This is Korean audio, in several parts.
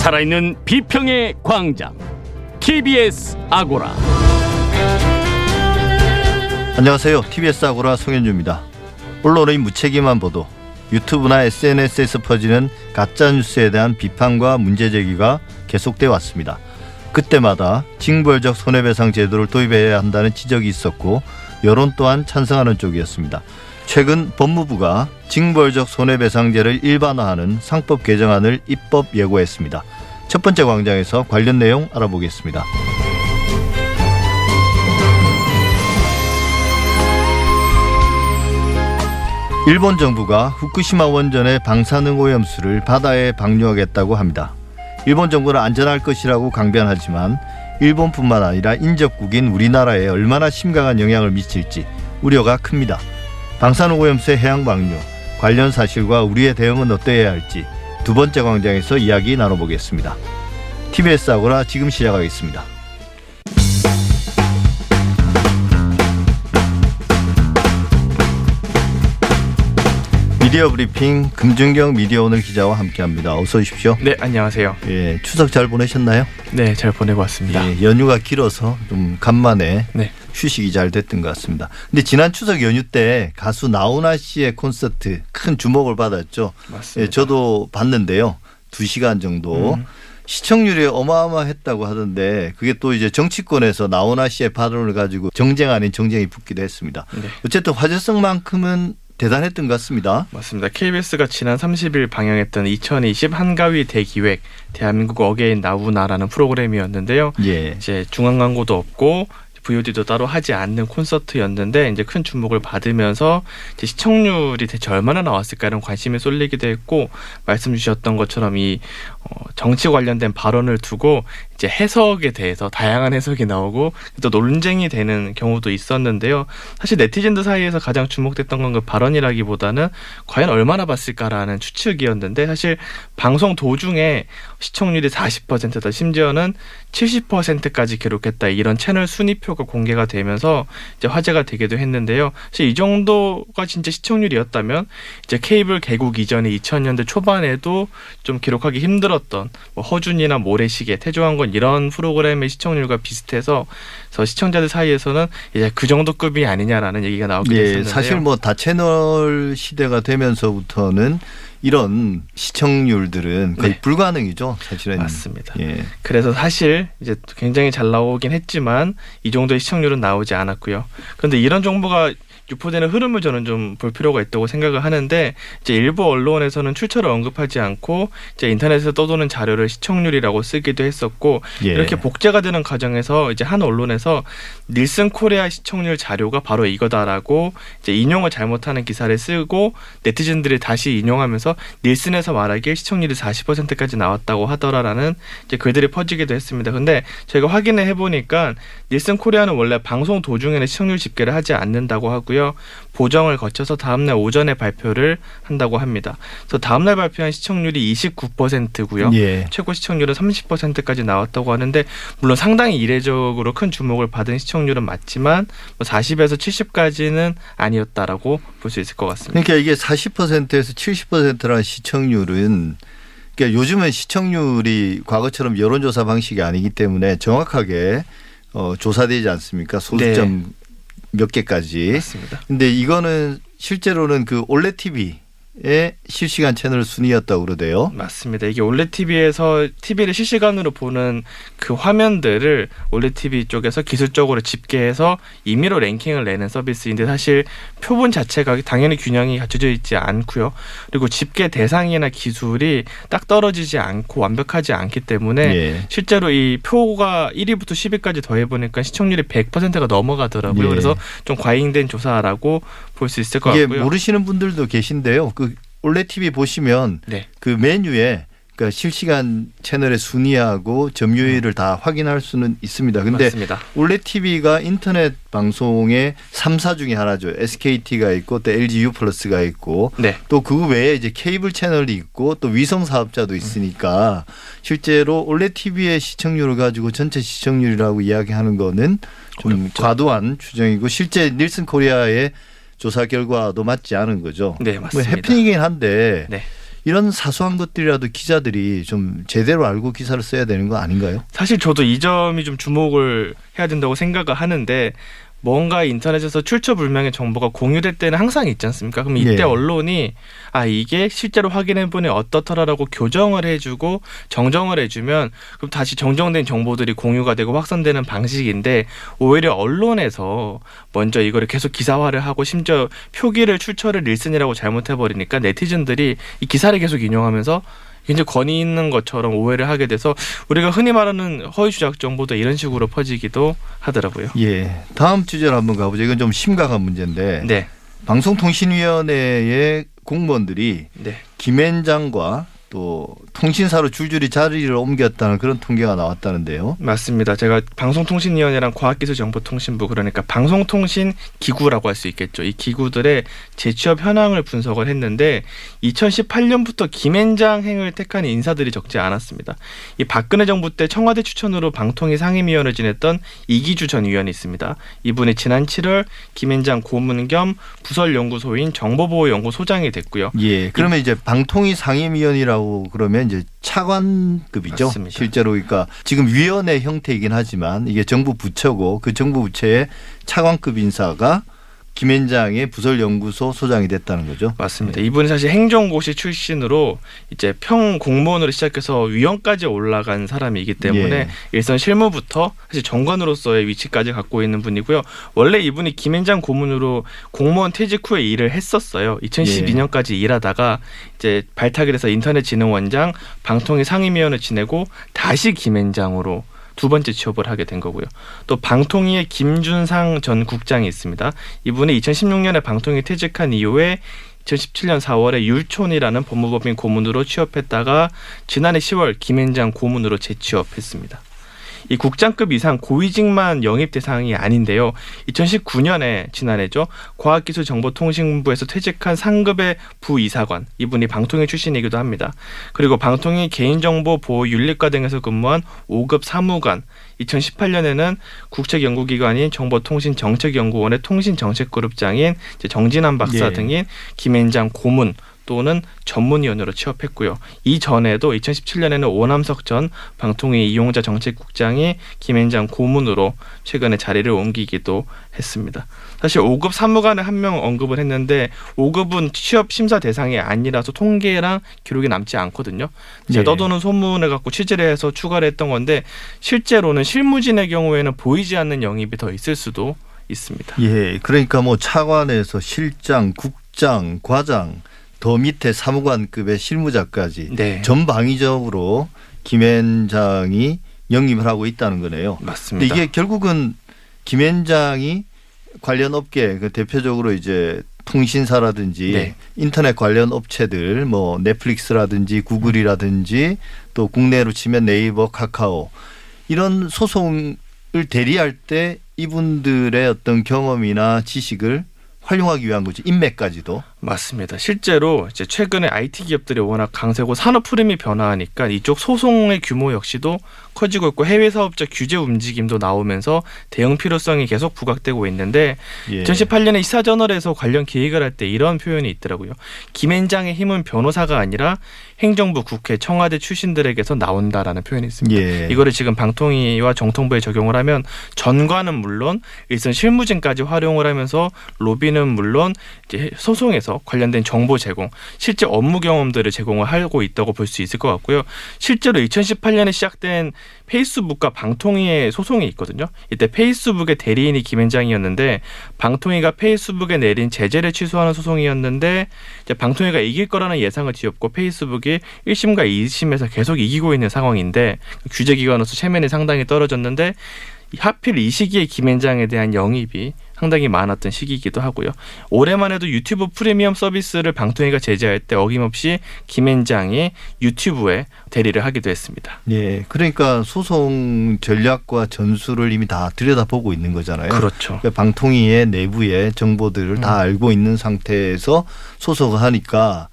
살아있는 비평의 광장 TBS 아고라 안녕하세요. TBS 아고라 송현주입니다. 언론의 무책임한 보도, 유튜브나 SNS에서 퍼지는 가짜 뉴스에 대한 비판과 문제 제기가 계속돼 왔습니다. 그때마다 징벌적 손해배상 제도를 도입해야 한다는 지적이 있었고 여론 또한 찬성하는 쪽이었습니다. 최근 법무부가 징벌적 손해배상제를 일반화하는 상법 개정안을 입법 예고했습니다. 첫 번째 광장에서 관련 내용 알아보겠습니다. 일본 정부가 후쿠시마 원전의 방사능 오염수를 바다에 방류하겠다고 합니다. 일본 정부는 안전할 것이라고 강변하지만 일본뿐만 아니라 인접국인 우리나라에 얼마나 심각한 영향을 미칠지 우려가 큽니다. 방사능 오염수의 해양 방류 관련 사실과 우리의 대응은 어떠해야 할지 두 번째 광장에서 이야기 나눠보겠습니다. TBS 아고라 지금 시작하겠습니다. 미디어 브리핑 금준경 미디어 오늘 기자와 함께합니다. 어서 오십시오. 네, 안녕하세요. 예, 추석 잘 보내셨나요? 네, 잘 보내고 왔습니다. 예, 연휴가 길어서 좀 간만에 네. 휴식이 잘 됐던 것 같습니다. 근데 지난 추석 연휴 때 가수 나훈아 씨의 콘서트 큰 주목을 받았죠. 맞습니다. 예, 저도 봤는데요. 두 시간 정도. 음. 시청률이 어마어마했다고 하던데 그게 또 이제 정치권에서 나훈아 씨의 발언을 가지고 정쟁 아닌 정쟁이 붙기도 했습니다. 네. 어쨌든 화제성만큼은 대단했던 것 같습니다. 맞습니다. KBS가 지난 30일 방영했던 2020 한가위 대기획 대한민국 Again 나훈아라는 프로그램이었는데요. 예. 이제 중간 광고도 없고 VOD도 따로 하지 않는 콘서트였는데 이제 큰 주목을 받으면서 이제 시청률이 대체 얼마나 나왔을까 이런 관심이 쏠리기도 했고 말씀 주셨던 것처럼 이 어, 정치 관련된 발언을 두고 이제 해석에 대해서 다양한 해석이 나오고 또 논쟁이 되는 경우도 있었는데요. 사실 네티즌들 사이에서 가장 주목됐던 건 그 발언이라기보다는 과연 얼마나 봤을까라는 추측이었는데 사실 방송 도중에 시청률이 40%다 심지어는 70%까지 기록했다 이런 채널 순위표가 공개가 되면서 이제 화제가 되기도 했는데요. 사실 이 정도가 진짜 시청률이었다면 이제 케이블 개국 이전에 2000년대 초반에도 좀 기록하기 힘들 었던 뭐 허준이나 모래시계, 태조왕건 이런 프로그램의 시청률과 비슷해서 그래서 시청자들 사이에서는 이제 그 정도 급이 아니냐라는 얘기가 나오게 예, 됐었는데요. 사실 뭐 다 채널 시대가 되면서부터는 이런 시청률들은 거의 네. 불가능이죠, 사실은. 맞습니다. 예. 그래서 사실 이제 굉장히 잘 나오긴 했지만 이 정도의 시청률은 나오지 않았고요. 그런데 이런 정보가 유포되는 흐름을 저는 좀 볼 필요가 있다고 생각을 하는데 이제 일부 언론에서는 출처를 언급하지 않고 이제 인터넷에서 떠도는 자료를 시청률이라고 쓰기도 했었고 예. 이렇게 복제가 되는 과정에서 이제 한 언론에서 닐슨 코리아 시청률 자료가 바로 이거다라고 이제 인용을 잘못하는 기사를 쓰고 네티즌들이 다시 인용하면서 닐슨에서 말하기에 시청률이 40%까지 나왔다고 하더라라는 이제 글들이 퍼지기도 했습니다. 근데 저희가 확인을 해보니까 닐슨 코리아는 원래 방송 도중에는 시청률 집계를 하지 않는다고 하고요. 보정을 거쳐서 다음날 오전에 발표를 한다고 합니다. 그래서 다음날 발표한 시청률이 29%고요. 예. 최고 시청률은 30%까지 나왔다고 하는데 물론 상당히 이례적으로 큰 주목을 받은 시청률은 맞지만 뭐 40에서 70까지는 아니었다라고 볼 수 있을 것 같습니다. 그러니까 이게 40%에서 70%라는 시청률은 그러니까 요즘은 시청률이 과거처럼 여론조사 방식이 아니기 때문에 정확하게 어, 조사되지 않습니까? 소수점 몇 개까지. 맞습니다. 근데 이거는 실제로는 그 올레 TV 의 실시간 채널 순위였다고 그러대요. 맞습니다. 이게 올레 TV에서 TV를 실시간으로 보는 그 화면들을 올레 TV 쪽에서 기술적으로 집계해서 임의로 랭킹을 내는 서비스인데 사실 표본 자체가 당연히 균형이 갖춰져 있지 않고요. 그리고 집계 대상이나 기술이 딱 떨어지지 않고 완벽하지 않기 때문에 예. 실제로 이 표가 1위부터 10위까지 더해 보니까 시청률이 100%가 넘어가더라고요. 예. 그래서 좀 과잉된 조사라고 볼 수 있을 것 같고요. 모르시는 분들도 계신데요. 그 올레 TV 보시면 네. 그 메뉴에 그러니까 실시간 채널의 순위하고 점유율을 다 확인할 수는 있습니다. 근데 맞습니다. 올레 TV가 인터넷 방송의 3사 중에 하나죠. SKT가 있고 또 LG U 플러스가 있고 네. 또그 외에 이제 케이블 채널이 있고 또 위성 사업자도 있으니까 실제로 올레 TV의 시청률을 가지고 전체 시청률이라고 이야기하는 거는 좀 어렵죠. 과도한 추정이고 실제 닐슨 코리아의 조사 결과도 맞지 않은 거죠. 네, 뭐 맞습니다. 해프닝이긴 한데 네. 이런 사소한 것들이라도 기자들이 좀 제대로 알고 기사를 써야 되는 거 아닌가요? 사실 저도 이 점이 좀 주목을 해야 된다고 생각을 하는데 뭔가 인터넷에서 출처 불명의 정보가 공유될 때는 항상 있지 않습니까? 그럼 이때 예. 언론이 아 이게 실제로 확인해 보니 어떻더라라고 교정을 해주고 정정을 해주면 그럼 다시 정정된 정보들이 공유가 되고 확산되는 방식인데 오히려 언론에서 먼저 이거를 계속 기사화를 하고 심지어 표기를 출처를 릴슨이라고 잘못해 버리니까 네티즌들이 이 기사를 계속 인용하면서 굉장히 권위 있는 것처럼 오해를 하게 돼서 우리가 흔히 말하는 허위 주작 정보도 이런 식으로 퍼지기도 하더라고요. 예. 다음 주제로 한번 가보죠. 이건 좀 심각한 문제인데 네, 방송통신위원회의 공무원들이 네. 김앤장과 또 통신사로 줄줄이 자리를 옮겼다는 그런 통계가 나왔다는데요. 맞습니다. 제가 방송통신위원회랑 과학기술정보통신부 그러니까 방송통신 기구라고 할 수 있겠죠. 이 기구들의 재취업 현황을 분석을 했는데 2018년부터 김앤장 행을 택한 인사들이 적지 않았습니다. 이 박근혜 정부 때 청와대 추천으로 방통위 상임위원을 지냈던 이기주 전 의원이 있습니다. 이분이 지난 7월 김앤장 고문 겸 부설연구소인 정보보호연구소장이 됐고요. 예. 그러면 이제 방통위 상임위원이라고 그러면 이제 차관급이죠. 맞습니다. 실제로 그러니까 지금 위원회 형태이긴 하지만 이게 정부 부처고 그 정부 부처의 차관급 인사가 김앤장의 부설연구소 소장이 됐다는 거죠. 맞습니다. 이분이 사실 행정고시 출신으로 이제 평 공무원으로 시작해서 위원까지 올라간 사람이기 때문에 예. 일선 실무부터 사실 정관으로서의 위치까지 갖고 있는 분이고요. 원래 이분이 김앤장 고문으로 공무원 퇴직 후에 일을 했었어요. 2012년까지 일하다가 이제 발탁이 돼서 인터넷진흥원장, 방통위 상임위원을 지내고 다시 김앤장으로 두 번째 취업을 하게 된 거고요. 또 방통위의 김준상 전 국장이 있습니다. 이분이 2016년에 방통위 퇴직한 이후에 2017년 4월에 율촌이라는 법무법인 고문으로 취업했다가 지난해 10월 김앤장 고문으로 재취업했습니다. 이 국장급 이상 고위직만 영입 대상이 아닌데요. 2019년에 지난해죠. 과학기술정보통신부에서 퇴직한 상급의 부이사관 이분이 방통위 출신이기도 합니다. 그리고 방통위 개인정보보호윤리과 등에서 근무한 5급 사무관 2018년에는 국책연구기관인 정보통신정책연구원의 통신정책그룹장인 정진환 박사 예. 등인 김앤장 고문 또는 전문위원으로 취업했고요. 이전에도 2017년에는 오남석 전 방통위 이용자 정책국장이 김앤장 고문으로 최근에 자리를 옮기기도 했습니다. 사실 5급 사무관에 한명 언급을 했는데 5급은 취업 심사 대상이 아니라서 통계랑 기록이 남지 않거든요. 제가 네. 떠도는 소문을 갖고 취재를 해서 추가를 했던 건데 실제로는 실무진의 경우에는 보이지 않는 영입이 더 있을 수도 있습니다. 예. 그러니까 뭐 차관에서 실장, 국장, 과장 더 밑에 사무관급의 실무자까지 네, 전방위적으로 김앤장이 영입을 하고 있다는 거네요. 맞습니다. 이게 결국은 김앤장이 관련 업계 그 대표적으로 이제 통신사라든지 네. 인터넷 관련 업체들 뭐 넷플릭스라든지 구글이라든지 또 국내로 치면 네이버, 카카오 이런 소송을 대리할 때 이분들의 어떤 경험이나 지식을 활용하기 위한 거죠. 인맥까지도. 맞습니다. 실제로 이제 최근에 IT 기업들이 워낙 강세고 산업 흐름이 변화하니까 이쪽 소송의 규모 역시도 커지고 있고 해외 사업자 규제 움직임도 나오면서 대응 필요성이 계속 부각되고 있는데 예. 2018년에 이사저널에서 관련 기획을 할 때 이런 표현이 있더라고요. 김앤장의 힘은 변호사가 아니라 행정부, 국회, 청와대 출신들에게서 나온다라는 표현이 있습니다. 예. 이거를 지금 방통위와 정통부에 적용을 하면 전관은 물론 일선 실무진까지 활용을 하면서 로비는 물론 이제 소송에서 관련된 정보 제공, 실제 업무 경험들을 제공을 하고 있다고 볼 수 있을 것 같고요. 실제로 2018년에 시작된 페이스북과 방통위의 소송이 있거든요. 이때 페이스북의 대리인이 김앤장이었는데 방통위가 페이스북에 내린 제재를 취소하는 소송이었는데 이제 방통위가 이길 거라는 예상을 뒤엎고 페이스북이 1심과 2심에서 계속 이기고 있는 상황인데 규제 기관으로서 체면이 상당히 떨어졌는데 하필 이 시기에 김앤장에 대한 영입이 상당히 많았던 시기이기도 하고요. 올해만 해도 유튜브 프리미엄 서비스를 방통위가 제재할 때 어김없이 김앤장이 유튜브에 대리를 하기도 했습니다. 예. 그러니까 소송 전략과 전술을 이미 다 들여다보고 있는 거잖아요. 그렇죠. 그러니까 방통위의 내부의 정보들을 다 음. 알고 있는 상태에서 소속을 하니까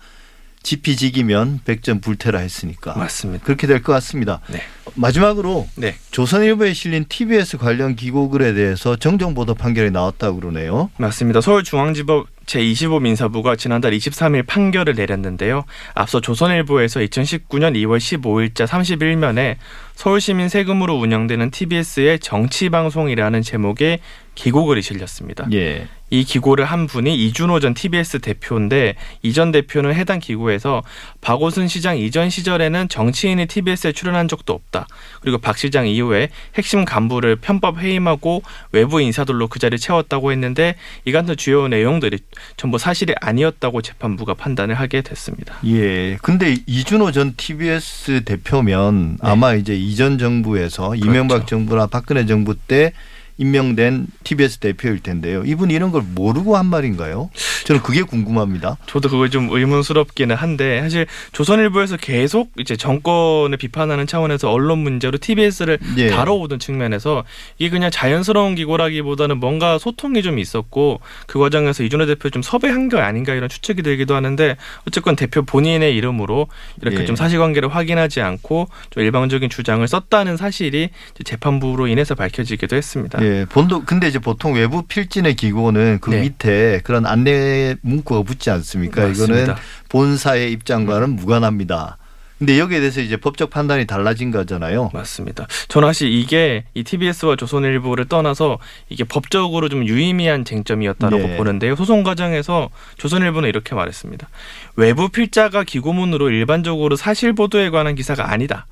지피지기면 백전 불태라 했으니까 맞습니다. 그렇게 될 것 같습니다. 네. 마지막으로 네. 조선일보에 실린 TBS 관련 기고글에 대해서 정정 보도 판결이 나왔다고 그러네요. 맞습니다. 서울중앙지법 제25민사부가 지난달 23일 판결을 내렸는데요. 앞서 조선일보에서 2019년 2월 15일자 31면에 서울시민 세금으로 운영되는 TBS의 정치방송이라는 제목의 기고글이 실렸습니다. 예. 이 기고를 한 분이 이준호 전 TBS 대표인데 이 전 대표는 해당 기고에서 박오순 시장 이전 시절에는 정치인이 TBS에 출연한 적도 없다. 그리고 박 시장 이후에 핵심 간부를 편법 해임하고 외부 인사들로 그 자리를 채웠다고 했는데 이 같은 주요 내용들이 전부 사실이 아니었다고 재판부가 판단을 하게 됐습니다. 예. 근데 이준호 전 TBS 대표면 네. 아마 이제 이전 정부에서 이명박 정부나 박근혜 정부 때 임명된 TBS 대표일 텐데요. 이분 이런 걸 모르고 한 말인가요? 저는 그게 궁금합니다. 저도 그거 좀 의문스럽기는 한데 사실 조선일보에서 계속 이제 정권을 비판하는 차원에서 언론 문제로 TBS를 예. 다뤄오던 측면에서 이게 그냥 자연스러운 기고라기보다는 뭔가 소통이 좀 있었고 그 과정에서 이준호 대표 좀 섭외한 게 아닌가 이런 추측이 들기도 하는데 어쨌건 대표 본인의 이름으로 이렇게 예. 좀 사실관계를 확인하지 않고 좀 일방적인 주장을 썼다는 사실이 재판부로 인해서 밝혀지기도 했습니다. 예, 본도 근데 이제 보통 외부 필진의 기고는 그 네. 밑에 그런 안내 문구가 붙지 않습니까? 이거는 맞습니다. 본사의 입장과는 무관합니다. 근데 여기에 대해서 이제 법적 판단이 달라진 거잖아요. 맞습니다. 저는 사실 이게 이 TBS와 조선일보를 떠나서 이게 법적으로 좀 유의미한 쟁점이었다라고 네. 보는데요. 소송 과정에서 조선일보는 이렇게 말했습니다. 외부 필자가 기고문으로 일반적으로 사실 보도에 관한 기사가 아니다.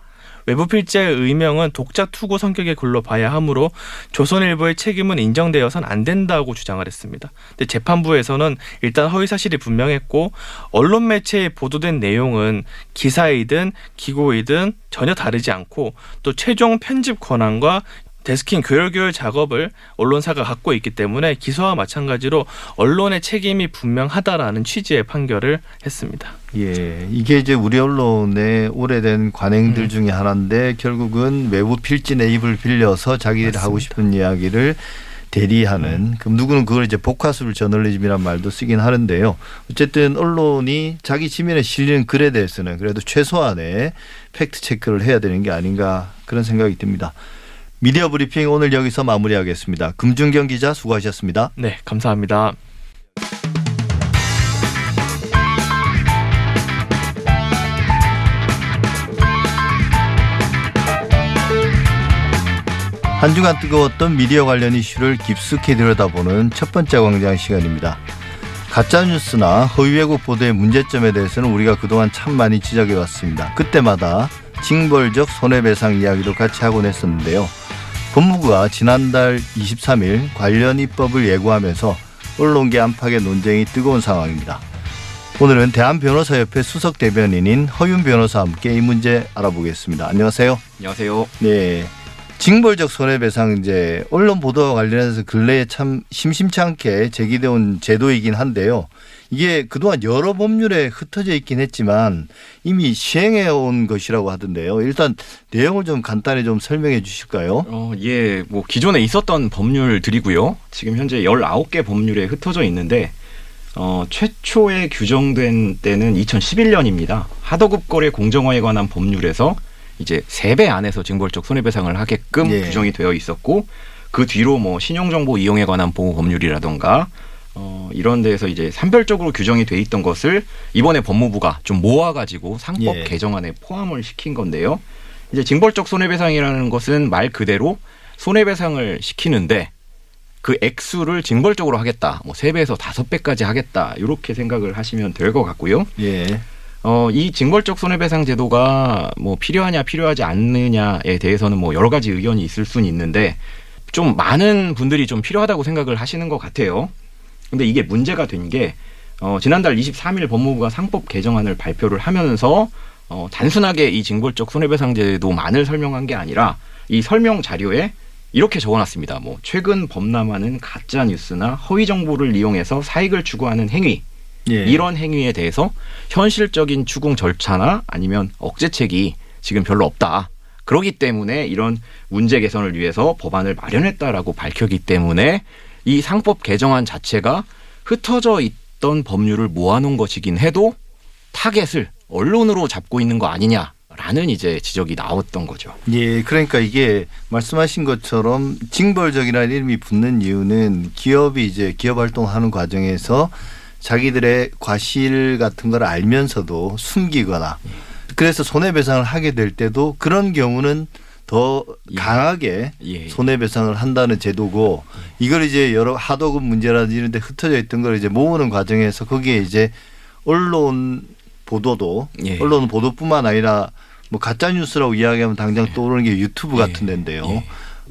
외부 필자의 의명은 독자 투고 성격의 글로 봐야 하므로 조선일보의 책임은 인정되어선 안 된다고 주장을 했습니다. 근데 재판부에서는 일단 허위 사실이 분명했고 언론 매체에 보도된 내용은 기사이든 기고이든 전혀 다르지 않고 또 최종 편집 권한과 데스킹 교열교열 작업을 언론사가 갖고 있기 때문에 기소와 마찬가지로 언론의 책임이 분명하다라는 취지의 판결을 했습니다. 예, 이게 이제 우리 언론의 오래된 관행들 음. 중에 하나인데 결국은 외부 필진의 입을 빌려서 자기들이 하고 맞습니다. 싶은 이야기를 대리하는 그럼 누구는 그걸 이제 복화술 저널리즘이란 말도 쓰긴 하는데요. 어쨌든 언론이 자기 지면에 실리는 글에 대해서는 그래도 최소한의 팩트 체크를 해야 되는 게 아닌가 그런 생각이 듭니다. 미디어 브리핑 오늘 여기서 마무리하겠습니다. 금준경 기자 수고하셨습니다. 네, 감사합니다. 한 주간 뜨거웠던 미디어 관련 이슈를 깊숙이 들여다보는 첫 번째 광장 시간입니다. 가짜 뉴스나 허위 왜곡 보도의 문제점에 대해서는 우리가 그동안 참 많이 지적해 왔습니다. 그때마다 징벌적 손해배상 이야기도 같이 하곤 했었는데요. 법무부가 지난달 23일 관련 입법을 예고하면서 언론계 안팎의 논쟁이 뜨거운 상황입니다. 오늘은 대한변호사협회 수석 대변인인 허윤 변호사와 함께 이 문제 알아보겠습니다. 안녕하세요. 안녕하세요. 네. 징벌적 손해배상제 언론 보도와 관련해서 근래에 참 심심치 않게 제기돼 온 제도이긴 한데요. 이게 그동안 여러 법률에 흩어져 있긴 했지만 이미 시행해 온 것이라고 하던데요. 일단 내용을 좀 간단히 좀 설명해 주실까요? 어, 예, 뭐 기존에 있었던 법률들이고요. 지금 현재 19개 법률에 흩어져 있는데 어, 최초에 규정된 때는 2011년입니다. 하도급 거래 공정화에 관한 법률에서 이제 세 배 안에서 징벌적 손해배상을 하게끔 예. 규정이 되어 있었고 그 뒤로 뭐 신용정보 이용에 관한 보호 법률이라던가 어, 이런 데에서 이제 산별적으로 규정이 돼 있던 것을 이번에 법무부가 좀 모아가지고 상법 예. 개정안에 포함을 시킨 건데요. 이제 징벌적 손해배상이라는 것은 말 그대로 손해배상을 시키는데 그 액수를 징벌적으로 하겠다. 뭐 세 배에서 다섯 배까지 하겠다. 이렇게 생각을 하시면 될 것 같고요. 예. 어, 이 징벌적 손해배상 제도가 뭐 필요하냐 필요하지 않느냐에 대해서는 뭐 여러 가지 의견이 있을 수는 있는데 좀 많은 분들이 좀 필요하다고 생각을 하시는 것 같아요. 근데 이게 문제가 된 게 어, 지난달 23일 법무부가 상법 개정안을 발표를 하면서 어, 단순하게 이 징벌적 손해배상 제도만을 설명한 게 아니라 이 설명 자료에 이렇게 적어놨습니다. 뭐 최근 범람하는 가짜 뉴스나 허위 정보를 이용해서 사익을 추구하는 행위 예. 이런 행위에 대해서 현실적인 추궁 절차나 아니면 억제책이 지금 별로 없다. 그러기 때문에 이런 문제 개선을 위해서 법안을 마련했다라고 밝혔기 때문에 이 상법 개정안 자체가 흩어져 있던 법률을 모아놓은 것이긴 해도 타겟을 언론으로 잡고 있는 거 아니냐 라는 이제 지적이 나왔던 거죠. 예, 그러니까 이게 말씀하신 것처럼 징벌적이라는 이름이 붙는 이유는 기업이 이제 기업 활동하는 과정에서 자기들의 과실 같은 걸 알면서도 숨기거나 그래서 손해배상을 하게 될 때도 그런 경우는 더 예. 강하게 예. 손해배상을 한다는 제도고 이걸 이제 여러 하도급 문제라든지 이런 데 흩어져 있던 걸 이제 모으는 과정에서 거기에 이제 언론 보도도 예. 언론 보도뿐만 아니라 뭐 가짜 뉴스라고 이야기하면 당장 떠오르는 게 유튜브 예. 같은 데인데요. 예.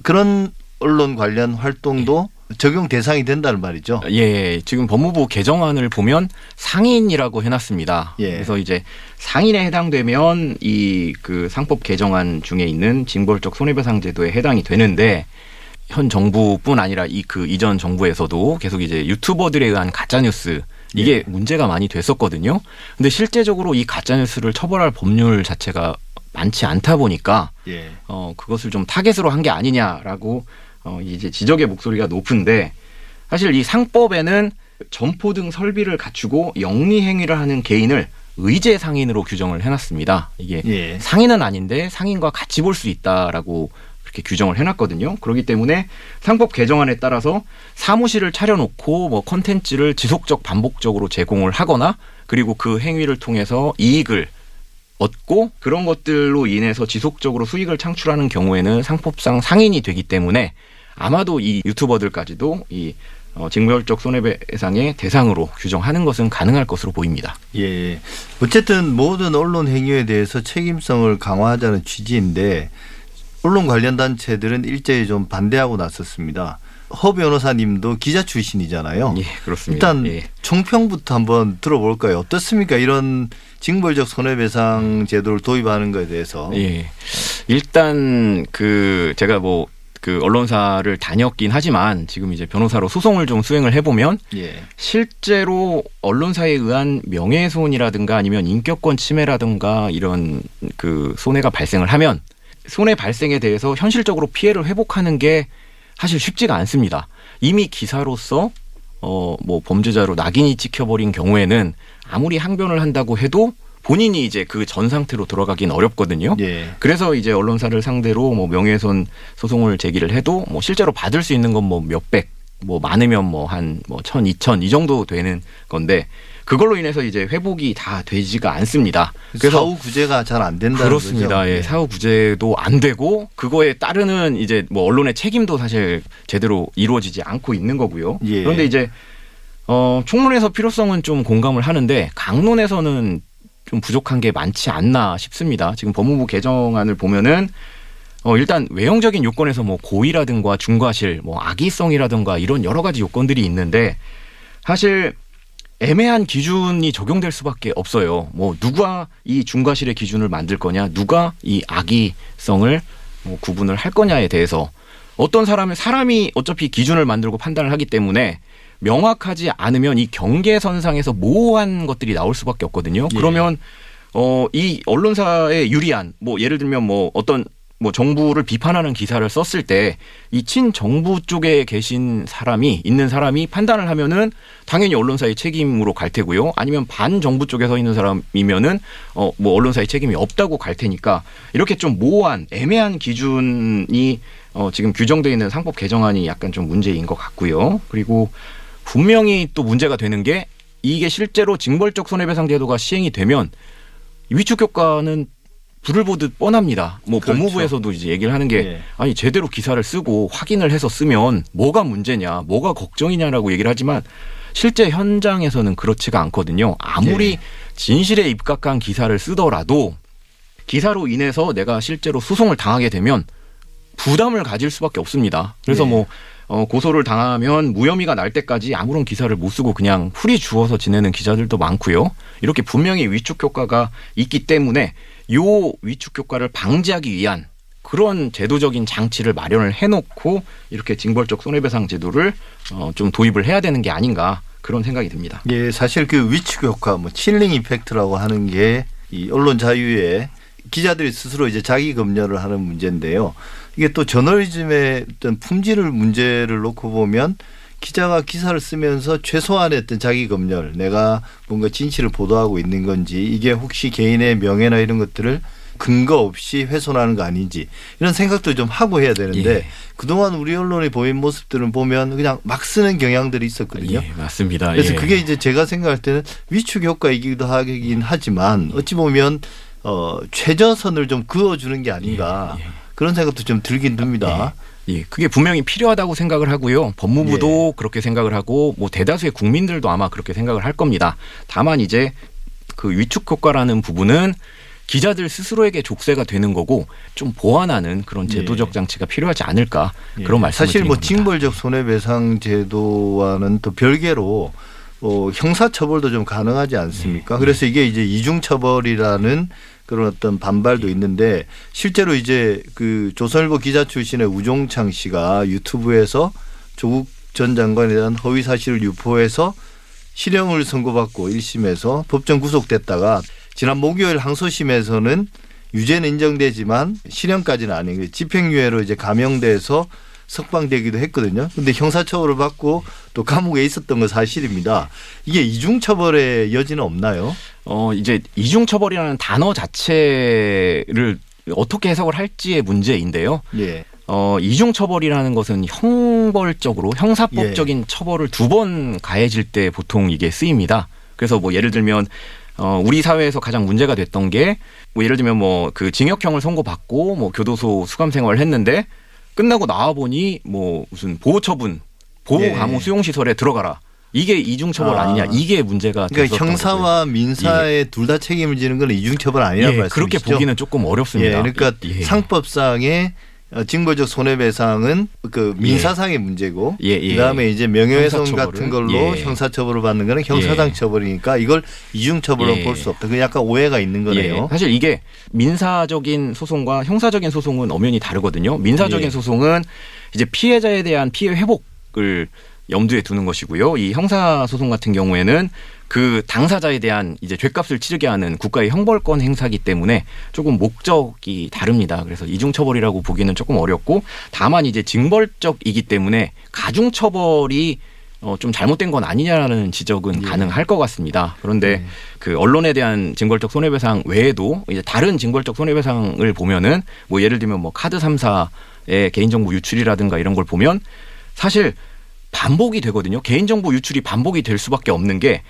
그런 언론 관련 활동도 적용 대상이 된다는 말이죠. 예, 지금 법무부 개정안을 보면 상인이라고 해놨습니다. 예. 그래서 이제 상인에 해당되면 이 그 상법 개정안 중에 있는 징벌적 손해배상 제도에 해당이 되는데 현 정부뿐 아니라 이 그 이전 정부에서도 계속 이제 유튜버들에 의한 가짜 뉴스 이게 예. 문제가 많이 됐었거든요. 근데 실제적으로 이 가짜 뉴스를 처벌할 법률 자체가 많지 않다 보니까 예. 어, 그것을 좀 타겟으로 한 게 아니냐라고 어, 이제 지적의 목소리가 높은데 사실 이 상법에는 점포 등 설비를 갖추고 영리 행위를 하는 개인을 의제 상인으로 규정을 해놨습니다. 이게 예. 상인은 아닌데 상인과 같이 볼 수 있다라고 이렇게 규정을 해놨거든요. 그렇기 때문에 상법 개정안에 따라서 사무실을 차려놓고 뭐 컨텐츠를 지속적 반복적으로 제공을 하거나 그리고 그 행위를 통해서 이익을 얻고 그런 것들로 인해서 지속적으로 수익을 창출하는 경우에는 상법상 상인이 되기 때문에 아마도 이 유튜버들까지도 이 어, 징벌적 손해배상의 대상으로 규정하는 것은 가능할 것으로 보입니다. 예. 어쨌든 모든 언론 행위에 대해서 책임성을 강화하자는 취지인데 언론 관련 단체들은 일제히 좀 반대하고 나섰습니다. 허 변호사님도 기자 출신이잖아요. 예, 그렇습니다. 일단 예. 총평부터 한번 들어볼까요? 어떻습니까? 이런 징벌적 손해배상 제도를 도입하는 것에 대해서. 예. 일단 그 제가 뭐 그 언론사를 다녔긴 하지만 지금 이제 변호사로 소송을 좀 수행을 해보면 예. 실제로 언론사에 의한 명예훼손이라든가 아니면 인격권 침해라든가 이런 그 손해가 발생을 하면 손해 발생에 대해서 현실적으로 피해를 회복하는 게 사실 쉽지가 않습니다. 이미 기사로서 어 뭐 범죄자로 낙인이 찍혀버린 경우에는 아무리 항변을 한다고 해도 본인이 이제 그 전 상태로 돌아가긴 어렵거든요. 예. 그래서 이제 언론사를 상대로 뭐 명예훼손 소송을 제기를 해도 뭐 실제로 받을 수 있는 건 뭐 몇백, 뭐 많으면 뭐 한 뭐 천, 이천 이 정도 되는 건데 그걸로 인해서 이제 회복이 다 되지가 않습니다. 그래서 사후 구제가 잘 안 된다는 그렇습니다. 거죠. 예, 사후 구제도 안 되고 그거에 따르는 이제 뭐 언론의 책임도 사실 제대로 이루어지지 않고 있는 거고요. 예. 그런데 이제 어 총론에서 필요성은 좀 공감을 하는데 강론에서는 좀 부족한 게 많지 않나 싶습니다. 지금 법무부 개정안을 보면은 어 일단 외형적인 요건에서 뭐 고의라든가 중과실, 뭐 악의성이라든가 이런 여러 가지 요건들이 있는데 사실 애매한 기준이 적용될 수밖에 없어요. 뭐 누가 이 중과실의 기준을 만들 거냐, 누가 이 악의성을 뭐 구분을 할 거냐에 대해서 어떤 사람은 사람이 어차피 기준을 만들고 판단을 하기 때문에 명확하지 않으면 이 경계선상에서 모호한 것들이 나올 수밖에 없거든요. 예. 그러면 어 이 언론사에 유리한 뭐 예를 들면 뭐 어떤 뭐 정부를 비판하는 기사를 썼을 때 이 친정부 쪽에 계신 사람이 있는 사람이 판단을 하면은 당연히 언론사의 책임으로 갈 테고요. 아니면 반정부 쪽에 서 있는 사람이면은 어 뭐 언론사의 책임이 없다고 갈 테니까 이렇게 좀 모호한 애매한 기준이 어 지금 규정되어 있는 상법 개정안이 약간 좀 문제인 것 같고요. 그리고 분명히 또 문제가 되는 게 이게 실제로 징벌적 손해배상 제도가 시행이 되면 위축 효과는 불을 보듯 뻔합니다. 뭐 그렇죠. 법무부에서도 이제 얘기를 하는 게 예. 아니 제대로 기사를 쓰고 확인을 해서 쓰면 뭐가 문제냐, 뭐가 걱정이냐라고 얘기를 하지만 실제 현장에서는 그렇지가 않거든요. 아무리 예. 진실에 입각한 기사를 쓰더라도 기사로 인해서 내가 실제로 소송을 당하게 되면 부담을 가질 수밖에 없습니다. 그래서 예. 뭐 어, 고소를 당하면 무혐의가 날 때까지 아무런 기사를 못 쓰고 그냥 풀이 주어서 지내는 기자들도 많고요. 이렇게 분명히 위축 효과가 있기 때문에 요 위축 효과를 방지하기 위한 그런 제도적인 장치를 마련을 해놓고 이렇게 징벌적 손해배상 제도를 어, 좀 도입을 해야 되는 게 아닌가 그런 생각이 듭니다. 예, 사실 그 위축 효과, 뭐 칠링 이펙트라고 하는 게 이 언론 자유에 기자들이 스스로 이제 자기 검열을 하는 문제인데요. 이게 또 저널리즘의 어떤 품질을 문제를 놓고 보면 기자가 기사를 쓰면서 최소한의 어떤 자기 검열, 내가 뭔가 진실을 보도하고 있는 건지 이게 혹시 개인의 명예나 이런 것들을 근거 없이 훼손하는 거 아닌지 이런 생각도 좀 하고 해야 되는데 예. 그동안 우리 언론이 보인 모습들은 보면 그냥 막 쓰는 경향들이 있었거든요. 예, 맞습니다. 그래서 예. 그게 이제 제가 생각할 때는 위축 효과이기도 하긴 하지만 어찌 보면 어 최저선을 좀 그어주는 게 아닌가 예, 예. 그런 생각도 좀 들긴 듭니다. 예, 그게 분명히 필요하다고 생각을 하고요. 법무부도 예. 그렇게 생각을 하고 뭐 대다수의 국민들도 아마 그렇게 생각을 할 겁니다. 다만 이제 그 위축 효과라는 부분은 기자들 스스로에게 족쇄가 되는 거고 좀 보완하는 그런 제도적 예. 장치가 필요하지 않을까 그런 예. 말씀을 사실 뭐 겁니다. 징벌적 손해배상 제도와는 또 별개로 어, 형사 처벌도 좀 가능하지 네. 않습니까? 그래서 이게 이제 이중 처벌이라는 그런 어떤 반발도 있는데 실제로 이제 그 조선일보 기자 출신의 우종창 씨가 유튜브에서 조국 전 장관에 대한 허위 사실을 유포해서 실형을 선고받고 1심에서 법정 구속됐다가 지난 목요일 항소심에서는 유죄는 인정되지만 실형까지는 아닌 집행유예로 이제 감형돼서 석방되기도 했거든요. 근데 형사처벌을 받고 또 감옥에 있었던 건 사실입니다. 이게 이중처벌의 여지는 없나요? 어 이제 이중처벌이라는 단어 자체를 어떻게 해석을 할지의 문제인데요. 예. 어, 이중처벌이라는 것은 형벌적으로 형사법적인 예. 처벌을 두 번 가해질 때 보통 이게 쓰입니다. 그래서 뭐 예를 들면 어, 우리 사회에서 가장 문제가 됐던 게 뭐 예를 들면 뭐 그 징역형을 선고받고 뭐 교도소 수감 생활을 했는데 끝나고 나와 보니 뭐 무슨 보호처분 보호 예. 감호 수용 시설에 들어가라. 이게 이중처벌 아. 아. 니냐 이게 문제가 그러니까 됐었던 거고요. 형사와 민사에 둘다 책임을 지는 건 이중처벌 아니라는 예, 말씀이시죠? 그렇게 보기는 조금 예, 어렵습니다. 그러니까 예. 상법상의 어, 징벌적 손해배상은 그 민사상의 문제고 예, 예. 그다음에 이제 명예훼손? 같은 걸로 예. 형사처벌을 받는 거는 형사상 예. 처벌이니까 이걸 이중처벌로 예. 볼수 없다. 그 약간 오해가 있는 거네요. 예, 사실 이게 민사적인 소송과 형사적인 소송은 엄연히 다르거든요. 민사적인 예. 소송은 이제 피해자에 대한 피해 회복을 염두에 두는 것이고요. 이 형사 소송 같은 경우에는 그 당사자에 대한 이제 죄값을 치르게 하는 국가의 형벌권 행사기 때문에 조금 목적이 다릅니다. 그래서 이중처벌이라고 보기는 조금 어렵고 다만 이제 징벌적이기 때문에 가중처벌이 어, 좀 잘못된 건 아니냐라는 지적은 예. 가능할 것 같습니다. 그런데 예. 그 언론에 대한 징벌적 손해배상 외에도 이제 다른 징벌적 손해배상을 보면은 뭐 예를 들면 뭐 카드 3사의 개인정보 유출이라든가 이런 걸 보면 사실 반복이 되거든요. 개인정보 유출이 반복이 될 수밖에 없는 게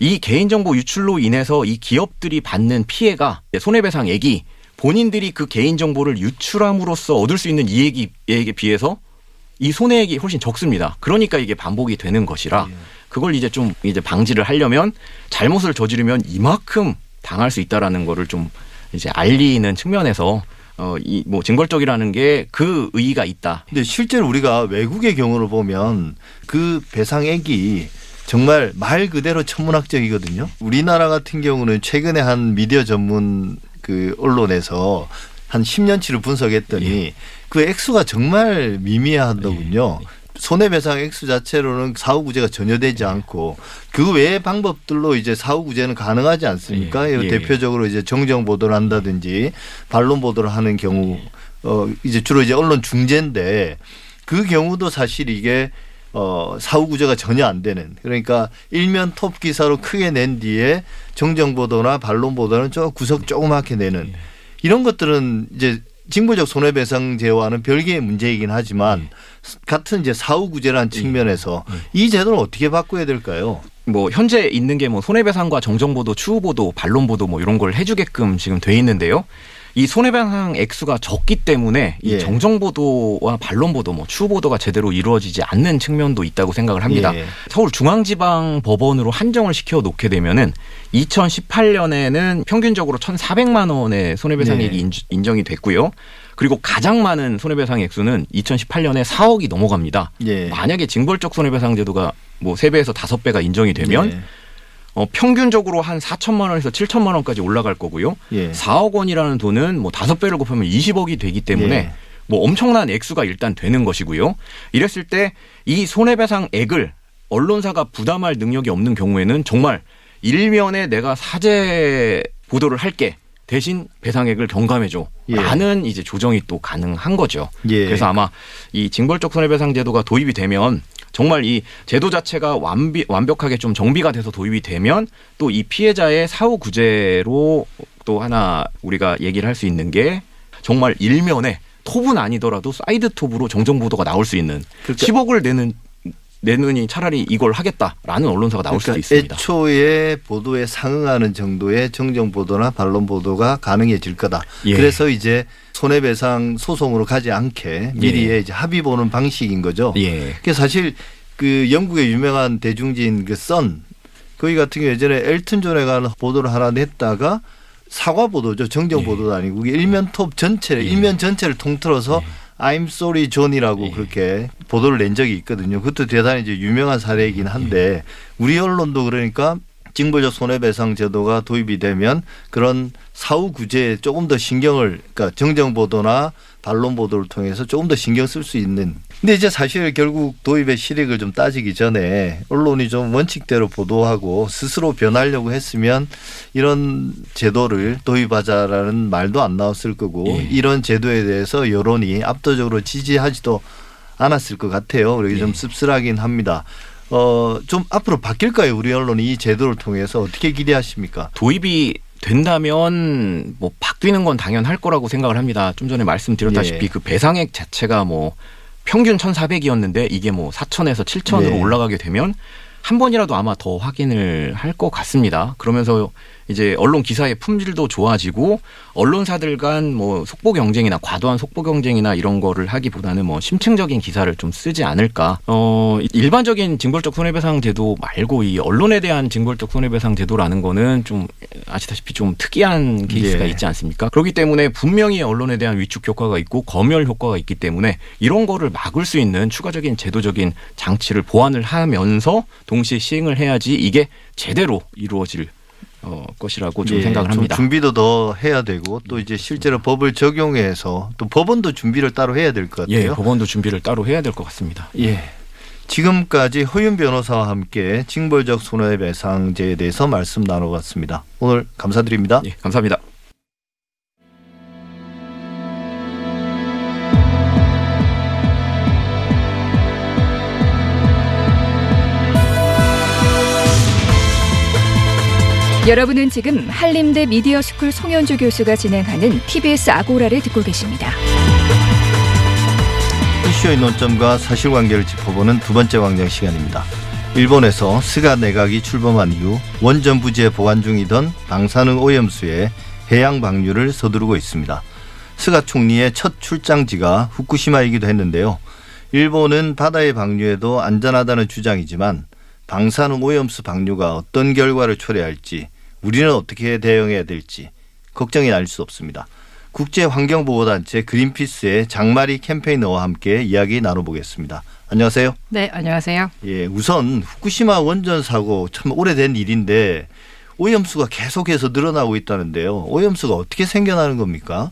이 개인정보 유출로 인해서 이 기업들이 받는 피해가 손해배상액이 본인들이 그 개인정보를 유출함으로써 얻을 수 있는 이익에 비해서 이 손해액이 훨씬 적습니다. 그러니까 이게 반복이 되는 것이라 예. 그걸 이제 좀 이제 방지를 하려면 잘못을 저지르면 이만큼 당할 수 있다라는 거를 좀 이제 알리는 측면에서 어 이 뭐 징벌적이라는 게 그 의의가 있다. 근데 실제로 우리가 외국의 경우를 보면 그 배상액이 정말 말 그대로 천문학적이거든요. 우리나라 같은 경우는 최근에 한 미디어 전문 그 언론에서 한 10년치를 분석했더니 그 액수가 정말 미미하더군요. 손해배상 액수 자체로는 사후구제가 전혀 되지 않고 그 외의 방법들로 이제 사후구제는 가능하지 않습니까? 예, 예. 대표적으로 이제 정정 보도를 한다든지 반론 보도를 하는 경우 어 이제 주로 이제 언론 중재인데 그 경우도 사실 이게 어 사후 구제가 전혀 안 되는. 그러니까 일면 톱 기사로 크게 낸 뒤에 정정 보도나 반론 보도는 좀 구석 조그맣게 내는. 이런 것들은 이제 징벌적 손해배상제와는 별개의 문제이긴 하지만 같은 이제 사후 구제라는 측면에서 이 제도를 어떻게 바꿔야 될까요? 뭐 현재 있는 게 뭐 손해배상과 정정보도, 추후보도, 반론보도 뭐 이런 걸 해주게끔 지금 돼 있는데요. 이 손해배상 액수가 적기 때문에 이 예. 정정보도와 반론보도, 뭐 추후보도가 제대로 이루어지지 않는 측면도 있다고 생각을 합니다. 예. 서울중앙지방법원으로 한정을 시켜 놓게 되면은 2018년에는 평균적으로 1,400만 원의 손해배상액이 네. 인- 인정이 됐고요. 그리고 가장 많은 손해배상 액수는 2018년에 4억이 넘어갑니다. 예. 만약에 징벌적 손해배상 제도가 뭐 3배에서 5배가 인정이 되면 예. 어, 평균적으로 한 4천만 원에서 7천만 원까지 올라갈 거고요. 예. 4억 원이라는 돈은 뭐 5배를 곱하면 20억이 되기 때문에 예. 뭐 엄청난 액수가 일단 되는 것이고요. 이랬을 때 이 손해배상액을 언론사가 부담할 능력이 없는 경우에는 정말 일면에 내가 사죄 보도를 할게 대신 배상액을 경감해줘 예. 라는 이제 조정이 또 가능한 거죠. 예. 그래서 아마 이 징벌적 손해배상 제도가 도입이 되면 정말 이 제도 자체가 완비, 완벽하게 좀 정비가 돼서 도입이 되면 또 이 피해자의 사후 구제로 또또 하나 우리가 얘기를 할 수 있는 게 정말 일면에 톱은 아니더라도 사이드 톱으로 정정 보도가 나올 수 있는 그러니까 10억을 내는 내느니 차라리 이걸 하겠다라는 언론사가 나올 수도 있습니다. 그러니까 애초에 보도에 상응하는 정도의 정정 보도나 반론 보도가 가능해질 거다. 예. 그래서 이제 손해배상 소송으로 가지 않게 미리에 예. 이제 합의 보는 방식인 거죠. 예. 그 사실 그 영국의 유명한 대중지인 그썬 거기 같은 경우 예전에 엘튼 존에 관한 보도를 하나 냈다가 사과 보도죠. 정정 예. 보도도 아니고 일면 톱 전체를 예. 일면 전체를 통틀어서 I'm sorry 존이라고 예. 그렇게 보도를 낸 적이 있거든요. 그것도 대단히 이제 유명한 사례이긴 한데 우리 언론도 그러니까 징벌적 손해배상 제도가 도입이 되면 그런 사후 구제에 조금 더 신경을 그러니까 정정 보도나 반론 보도를 통해서 조금 더 신경 쓸 수 있는. 근데 이제 사실 결국 도입의 실익을 좀 따지기 전에 언론이 좀 원칙대로 보도하고 스스로 변하려고 했으면 이런 제도를 도입하자라는 말도 안 나왔을 거고 예. 이런 제도에 대해서 여론이 압도적으로 지지하지도 않았을 것 같아요. 그래서 좀 예. 씁쓸하긴 합니다. 어, 좀 앞으로 바뀔까요? 우리 언론이 이 제도를 통해서 어떻게 기대하십니까? 도입이 된다면 뭐 바뀌는 건 당연할 거라고 생각을 합니다. 좀 전에 말씀드렸다시피 예. 그 배상액 자체가 뭐 평균 1,400이었는데 이게 뭐 4,000에서 7,000으로 네. 올라가게 되면 한 번이라도 아마 더 확인을 할 것 같습니다. 그러면서 이제 언론 기사의 품질도 좋아지고 언론사들 간 뭐 속보 경쟁이나 과도한 속보 경쟁이나 이런 거를 하기보다는 뭐 심층적인 기사를 좀 쓰지 않을까. 어 일반적인 징벌적 손해배상 제도 말고 이 언론에 대한 징벌적 손해배상 제도라는 거는 좀 아시다시피 좀 특이한 케이스가 예. 있지 않습니까? 그렇기 때문에 분명히 언론에 대한 위축 효과가 있고 검열 효과가 있기 때문에 이런 거를 막을 수 있는 추가적인 제도적인 장치를 보완을 하면서 동시에 시행을 해야지 이게 제대로 이루어질 어, 것이라고 좀 예, 생각을 좀 합니다. 준비도 더 해야 되고 또 이제 실제로 법을 적용해서 또 법원도 준비를 따로 해야 될것 예, 같아요. 법원도 준비를 따로 해야 될 것 같습니다. 예. 지금까지 허윤 변호사와 함께 징벌적 손해배상제에 대해서 말씀 나눠봤습니다. 오늘 감사드립니다. 예, 감사합니다. 여러분은 지금 한림대 미디어 스쿨 송현주 교수가 진행하는 TBS 아고라를 듣고 계십니다. 이슈의 논점과 사실관계를 짚어보는 두 번째 광장 시간입니다. 일본에서 스가 내각이 출범한 이후 원전 부지에 보관 중이던 방사능 오염수의 해양 방류를 서두르고 있습니다. 스가 총리의 첫 출장지가 후쿠시마이기도 했는데요. 일본은 바다의 방류에도 안전하다는 주장이지만 방사능 오염수 방류가 어떤 결과를 초래할지 우리는 어떻게 대응해야 될지 걱정이 날 수 없습니다. 국제환경보호단체 그린피스의 장마리 캠페이너와 함께 이야기 나눠보겠습니다. 안녕하세요. 네, 안녕하세요. 예, 우선 후쿠시마 원전 사고 참 오래된 일인데 오염수가 계속해서 늘어나고 있다는데요. 오염수가 어떻게 생겨나는 겁니까?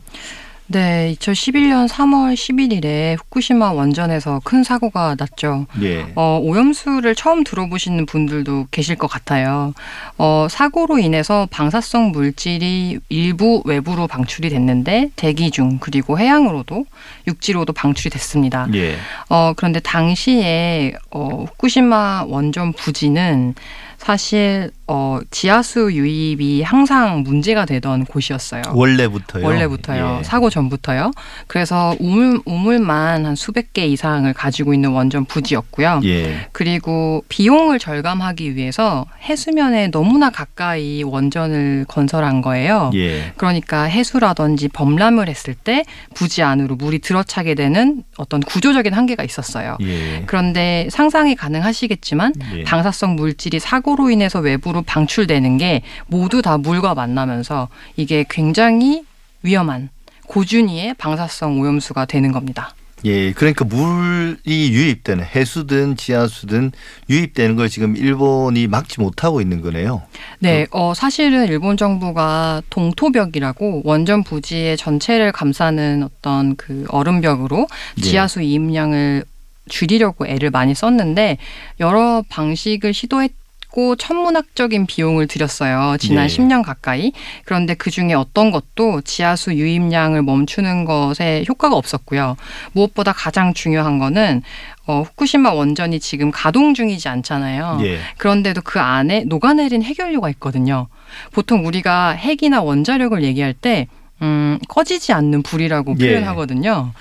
네, 2011년 3월 11일에 후쿠시마 원전에서 큰 사고가 났죠. 예. 어, 오염수를 처음 들어보시는 분들도 계실 것 같아요. 어, 사고로 인해서 방사성 물질이 일부 외부로 방출이 됐는데 대기 중 그리고 해양으로도 육지로도 방출이 됐습니다. 예. 어, 그런데 당시에 어, 후쿠시마 원전 부지는 사실 어, 지하수 유입이 항상 문제가 되던 곳이었어요. 원래부터요. 원래부터요. 예. 사고 전부터요. 그래서 우물 우물만 한 수백 개 이상을 가지고 있는 원전 부지였고요. 예. 그리고 비용을 절감하기 위해서 해수면에 너무나 가까이 원전을 건설한 거예요. 예. 그러니까 해수라든지 범람을 했을 때 부지 안으로 물이 들어차게 되는 어떤 구조적인 한계가 있었어요. 예. 그런데 상상이 가능하시겠지만 예. 방사성 물질이 사고 로 인해서 외부로 방출되는 게 모두 다 물과 만나면서 이게 굉장히 위험한 고준위의 방사성 오염수가 되는 겁니다. 예, 그러니까 물이 유입되는 해수든 지하수든 유입되는 걸 지금 일본이 막지 못하고 있는 거네요. 네, 어, 사실은 일본 정부가 동토벽이라고 원전 부지의 전체를 감싸는 어떤 그 얼음벽으로 예. 지하수 이입량을 줄이려고 애를 많이 썼는데 여러 방식을 시도했 고 천문학적인 비용을 들였어요. 지난 예. 10년 가까이. 그런데 그 중에 어떤 것도 지하수 유입량을 멈추는 것에 효과가 없었고요. 무엇보다 가장 중요한 거는 어, 후쿠시마 원전이 지금 가동 중이지 않잖아요. 예. 그런데도 그 안에 녹아내린 해결료가 있거든요. 보통 우리가 핵이나 원자력을 얘기할 때 음, 꺼지지 않는 불이라고 예. 표현하거든요.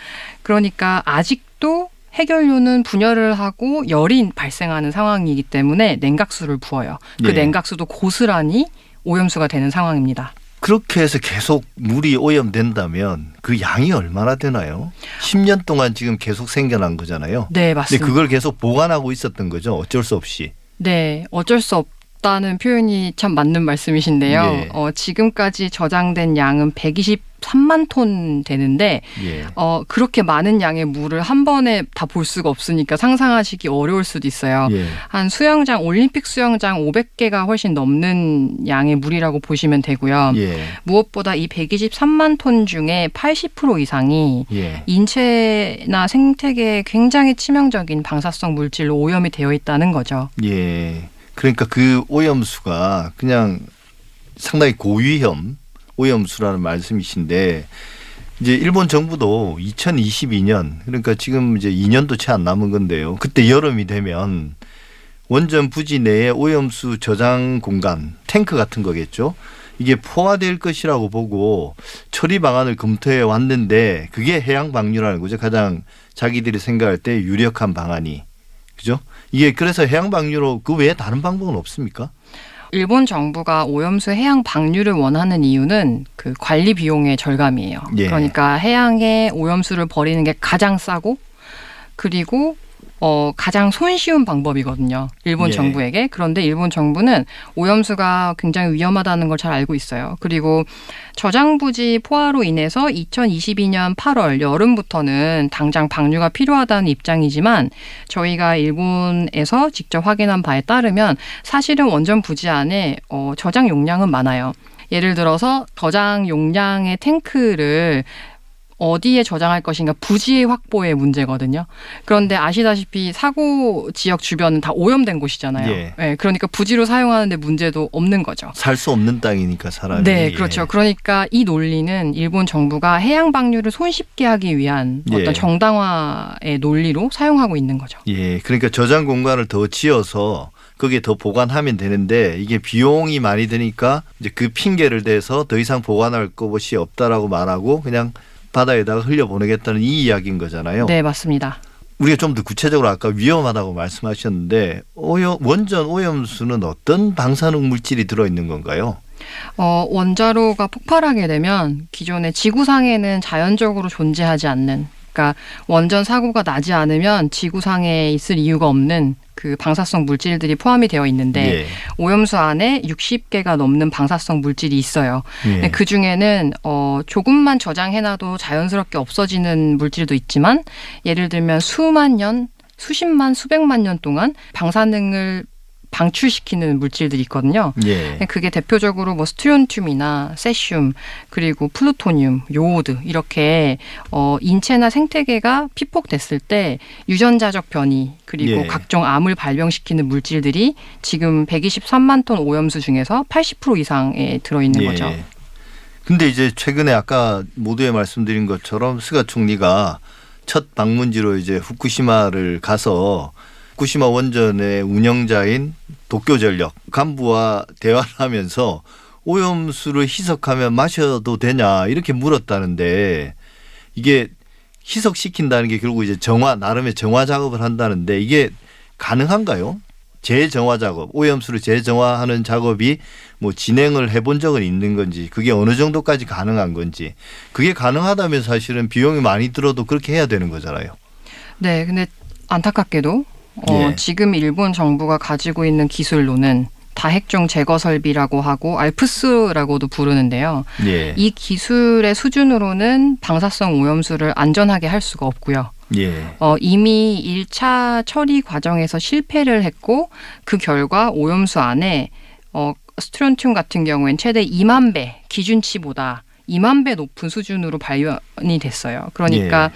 그러니까 아직도 해결료는 분열을 하고 열이 발생하는 상황이기 때문에 냉각수를 부어요. 그 예. 냉각수도 고스란히 오염수가 되는 상황입니다. 그렇게 해서 계속 물이 오염된다면 그 양이 얼마나 되나요? 10년 동안 지금 계속 생겨난 거잖아요. 네, 근데 맞습니다. 그걸 계속 보관하고 있었던 거죠. 어쩔 수 없이. 네, 어쩔 수 없 다는 표현이 참 맞는 말씀이신데요. 예. 어, 지금까지 저장된 양은 123만 톤 되는데 예. 어, 그렇게 많은 양의 물을 한 번에 다 볼 수가 없으니까 상상하시기 어려울 수도 있어요. 예. 한 수영장, 올림픽 수영장 500개가 훨씬 넘는 양의 물이라고 보시면 되고요. 예. 무엇보다 이 123만 톤 중에 80% 이상이 예. 인체나 생태계에 굉장히 치명적인 방사성 물질로 오염이 되어 있다는 거죠. 예. 그러니까 그 오염수가 그냥 상당히 고위험 오염수라는 말씀이신데 이제 일본 정부도 2022년 그러니까 지금 이제 2년도 채 안 남은 건데요. 그때 여름이 되면 원전 부지 내에 오염수 저장 공간 탱크 같은 거겠죠. 이게 포화될 것이라고 보고 처리 방안을 검토해 왔는데 그게 해양 방류라는 거죠. 가장 자기들이 생각할 때 유력한 방안이 그죠? 이게 그래서 해양 방류로 그 외에 다른 방법은 없습니까? 일본 정부가 오염수 해양 방류를 원하는 이유는 그 관리 비용의 절감이에요. 예. 그러니까 해양에 오염수를 버리는 게 가장 싸고 그리고 어, 가장 손쉬운 방법이거든요. 일본 예. 정부에게. 그런데 일본 정부는 오염수가 굉장히 위험하다는 걸 잘 알고 있어요. 그리고 저장부지 포화로 인해서 2022년 8월 여름부터는 당장 방류가 필요하다는 입장이지만 저희가 일본에서 직접 확인한 바에 따르면 사실은 원전 부지 안에 어, 저장 용량은 많아요. 예를 들어서 저장 용량의 탱크를 어디에 저장할 것인가 부지 확보의 문제거든요. 그런데 아시다시피 사고 지역 주변은 다 오염된 곳이잖아요. 예. 네, 그러니까 부지로 사용하는데 문제도 없는 거죠. 살 수 없는 땅이니까 사람이. 네, 그렇죠. 그러니까 이 논리는 일본 정부가 해양 방류를 손쉽게 하기 위한 예. 어떤 정당화의 논리로 사용하고 있는 거죠. 예, 그러니까 저장 공간을 더 지어서 거기에 더 보관하면 되는데 이게 비용이 많이 드니까 이제 그 핑계를 대서 더 이상 보관할 것이 없다라고 말하고 그냥 바다에다가 흘려보내겠다는 이 이야기인 거잖아요. 네, 맞습니다. 우리가 좀 더 구체적으로 아까 위험하다고 말씀하셨는데 오염, 원전 오염수는 어떤 방사능 물질이 들어있는 건가요? 어, 원자로가 폭발하게 되면 기존의 지구상에는 자연적으로 존재하지 않는 그러니까 원전 사고가 나지 않으면 지구상에 있을 이유가 없는 그 방사성 물질들이 포함이 되어 있는데 예. 오염수 안에 60개가 넘는 방사성 물질이 있어요. 예. 그 중에는 어 조금만 저장해놔도 자연스럽게 없어지는 물질도 있지만 예를 들면 수만 년, 수십만, 수백만 년 동안 방사능을 방출시키는 물질들이 있거든요. 예. 그게 대표적으로 뭐 스트론튬이나 세슘 그리고 플루토늄, 요오드 이렇게 어 인체나 생태계가 피폭됐을 때 유전자적 변이 그리고 예. 각종 암을 발병시키는 물질들이 지금 123만 톤 오염수 중에서 80% 이상에 들어 있는 거죠. 예. 근데 이제 최근에 아까 모두에 말씀드린 것처럼 스가 총리가 첫 방문지로 이제 후쿠시마를 가서 후쿠시마 원전의 운영자인 도쿄전력 간부와 대화를 하면서 오염수를 희석하면 마셔도 되냐 이렇게 물었다는데 이게 희석시킨다는 게 결국 이제 정화 나름의 정화 작업을 한다는데 이게 가능한가요? 재정화 작업, 오염수를 재정화하는 작업이 뭐 진행을 해본 적은 있는 건지, 그게 어느 정도까지 가능한 건지, 그게 가능하다면 사실은 비용이 많이 들어도 그렇게 해야 되는 거잖아요. 네, 근데 안타깝게도 어, 예. 지금 일본 정부가 가지고 있는 기술로는 다핵종 제거 설비라고 하고 알프스라고도 부르는데요. 예, 이 기술의 수준으로는 방사성 오염수를 안전하게 할 수가 없고요. 예, 어, 이미 1차 처리 과정에서 실패를 했고 그 결과 오염수 안에 어, 스트론튬 같은 경우엔 최대 2만 배 기준치보다 2만 배 높은 수준으로 발견이 됐어요. 그러니까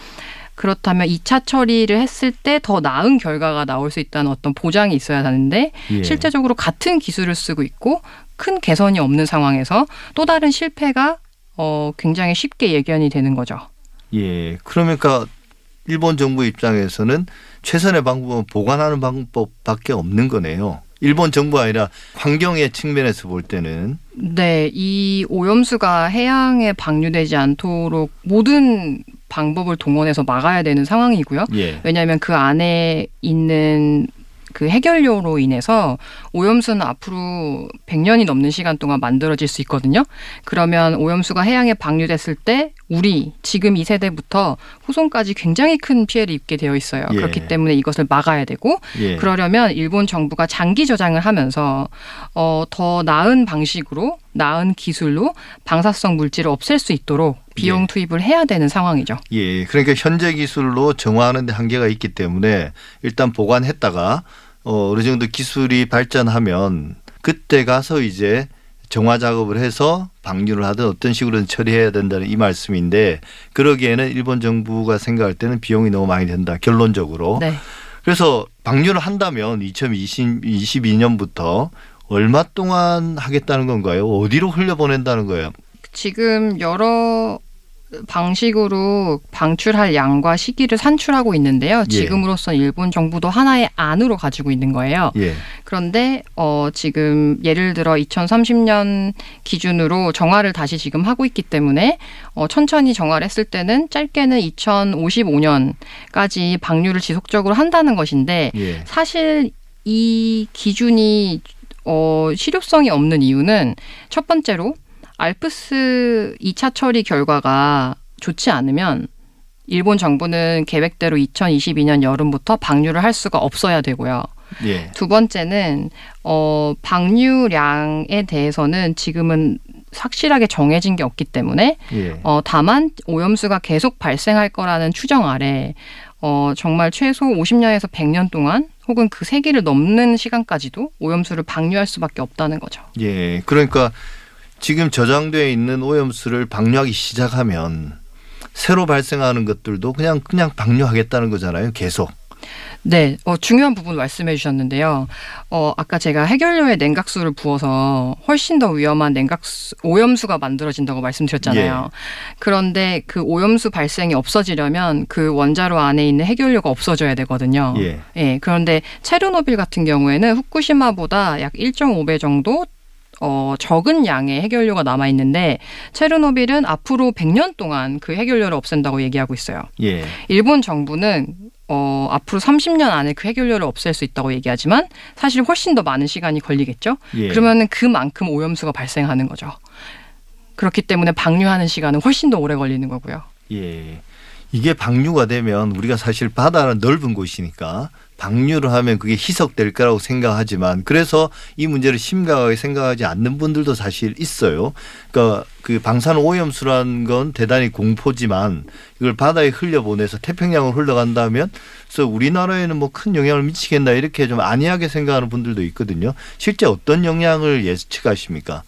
그렇다면 2차 처리를 했을 때 더 나은 결과가 나올 수 있다는 어떤 보장이 있어야 하는데 예. 실제적으로 같은 기술을 쓰고 있고 큰 개선이 없는 상황에서 또 다른 실패가 어, 굉장히 쉽게 예견이 되는 거죠. 예. 그러니까 일본 정부 입장에서는 최선의 방법은 보관하는 방법밖에 없는 거네요. 일본 정부가 아니라 환경의 측면에서 볼 때는 네, 이 오염수가 해양에 방류되지 않도록 모든 방법을 동원해서 막아야 되는 상황이고요. 예. 왜냐하면 그 안에 있는 그 해결료로 인해서 오염수는 앞으로 100년이 넘는 시간 동안 만들어질 수 있거든요. 그러면 오염수가 해양에 방류됐을 때 우리 지금 이 세대부터 후손까지 굉장히 큰 피해를 입게 되어 있어요. 예. 그렇기 때문에 이것을 막아야 되고 예. 그러려면 일본 정부가 장기 저장을 하면서 어, 더 나은 방식으로 나은 기술로 방사성 물질을 없앨 수 있도록 비용 예. 투입을 해야 되는 상황이죠. 예, 그러니까 현재 기술로 정화하는 데 한계가 있기 때문에 일단 보관했다가 어, 어느 정도 기술이 발전하면 그때 가서 이제 정화 작업을 해서 방류를 하든 어떤 식으로든 처리해야 된다는 이 말씀인데 그러기에는 일본 정부가 생각할 때는 비용이 너무 많이 든다 결론적으로 네. 그래서 방류를 한다면 2022년부터 얼마 동안 하겠다는 건가요? 어디로 흘려보낸다는 거예요? 지금 여러 방식으로 방출할 양과 시기를 산출하고 있는데요. 예. 지금으로선 일본 정부도 하나의 안으로 가지고 있는 거예요. 예, 그런데 어 지금 예를 들어 2030년 기준으로 정화를 다시 지금 하고 있기 때문에 어 천천히 정화를 했을 때는 짧게는 2055년까지 방류를 지속적으로 한다는 것인데 예, 사실 이 기준이 어, 실효성이 없는 이유는 첫 번째로 알프스 2차 처리 결과가 좋지 않으면 일본 정부는 계획대로 2022년 여름부터 방류를 할 수가 없어야 되고요. 예, 두 번째는 어, 방류량에 대해서는 지금은 확실하게 정해진 게 없기 때문에 예. 어, 다만 오염수가 계속 발생할 거라는 추정 아래 어, 정말 최소 50년에서 100년 동안 혹은 그 세기를 넘는 시간까지도 오염수를 방류할 수밖에 없다는 거죠. 예, 그러니까 지금 저장되어 있는 오염수를 방류하기 시작하면 새로 발생하는 것들도 그냥 그냥 방류하겠다는 거잖아요. 계속. 네, 어, 중요한 부분 말씀해 주셨는데요. 어, 아까 제가 해결료에 냉각수를 부어서 훨씬 더 위험한 냉각수, 오염수가 만들어진다고 말씀드렸잖아요. 그런데 그 오염수 발생이 없어지려면 그 원자로 안에 있는 해결료가 없어져야 되거든요. 예. 예, 그런데 체르노빌 같은 경우에는 후쿠시마보다 약 1.5배 정도 어, 적은 양의 해결료가 남아 있는데 체르노빌은 앞으로 100년 동안 그 해결료를 없앤다고 얘기하고 있어요. 예. 일본 정부는 어, 앞으로 30년 안에 그 해결료를 없앨 수 있다고 얘기하지만 사실 훨씬 더 많은 시간이 걸리겠죠. 예. 그러면은 그만큼 오염수가 발생하는 거죠. 그렇기 때문에 방류하는 시간은 훨씬 더 오래 걸리는 거고요. 예. 이게 방류가 되면 우리가 사실 바다는 넓은 곳이니까 방류를 하면 그게 희석될 거라고 생각하지만 그래서 이 문제를 심각하게 생각하지 않는 분들도 사실 있어요. 그러니까 그 방사능 오염수라는 건 대단히 공포지만 이걸 바다에 흘려보내서 태평양으로 흘러간다면 그래서 우리나라에는 뭐 큰 영향을 미치겠나 이렇게 좀 안이하게 생각하는 분들도 있거든요. 실제 어떤 영향을 예측하십니까?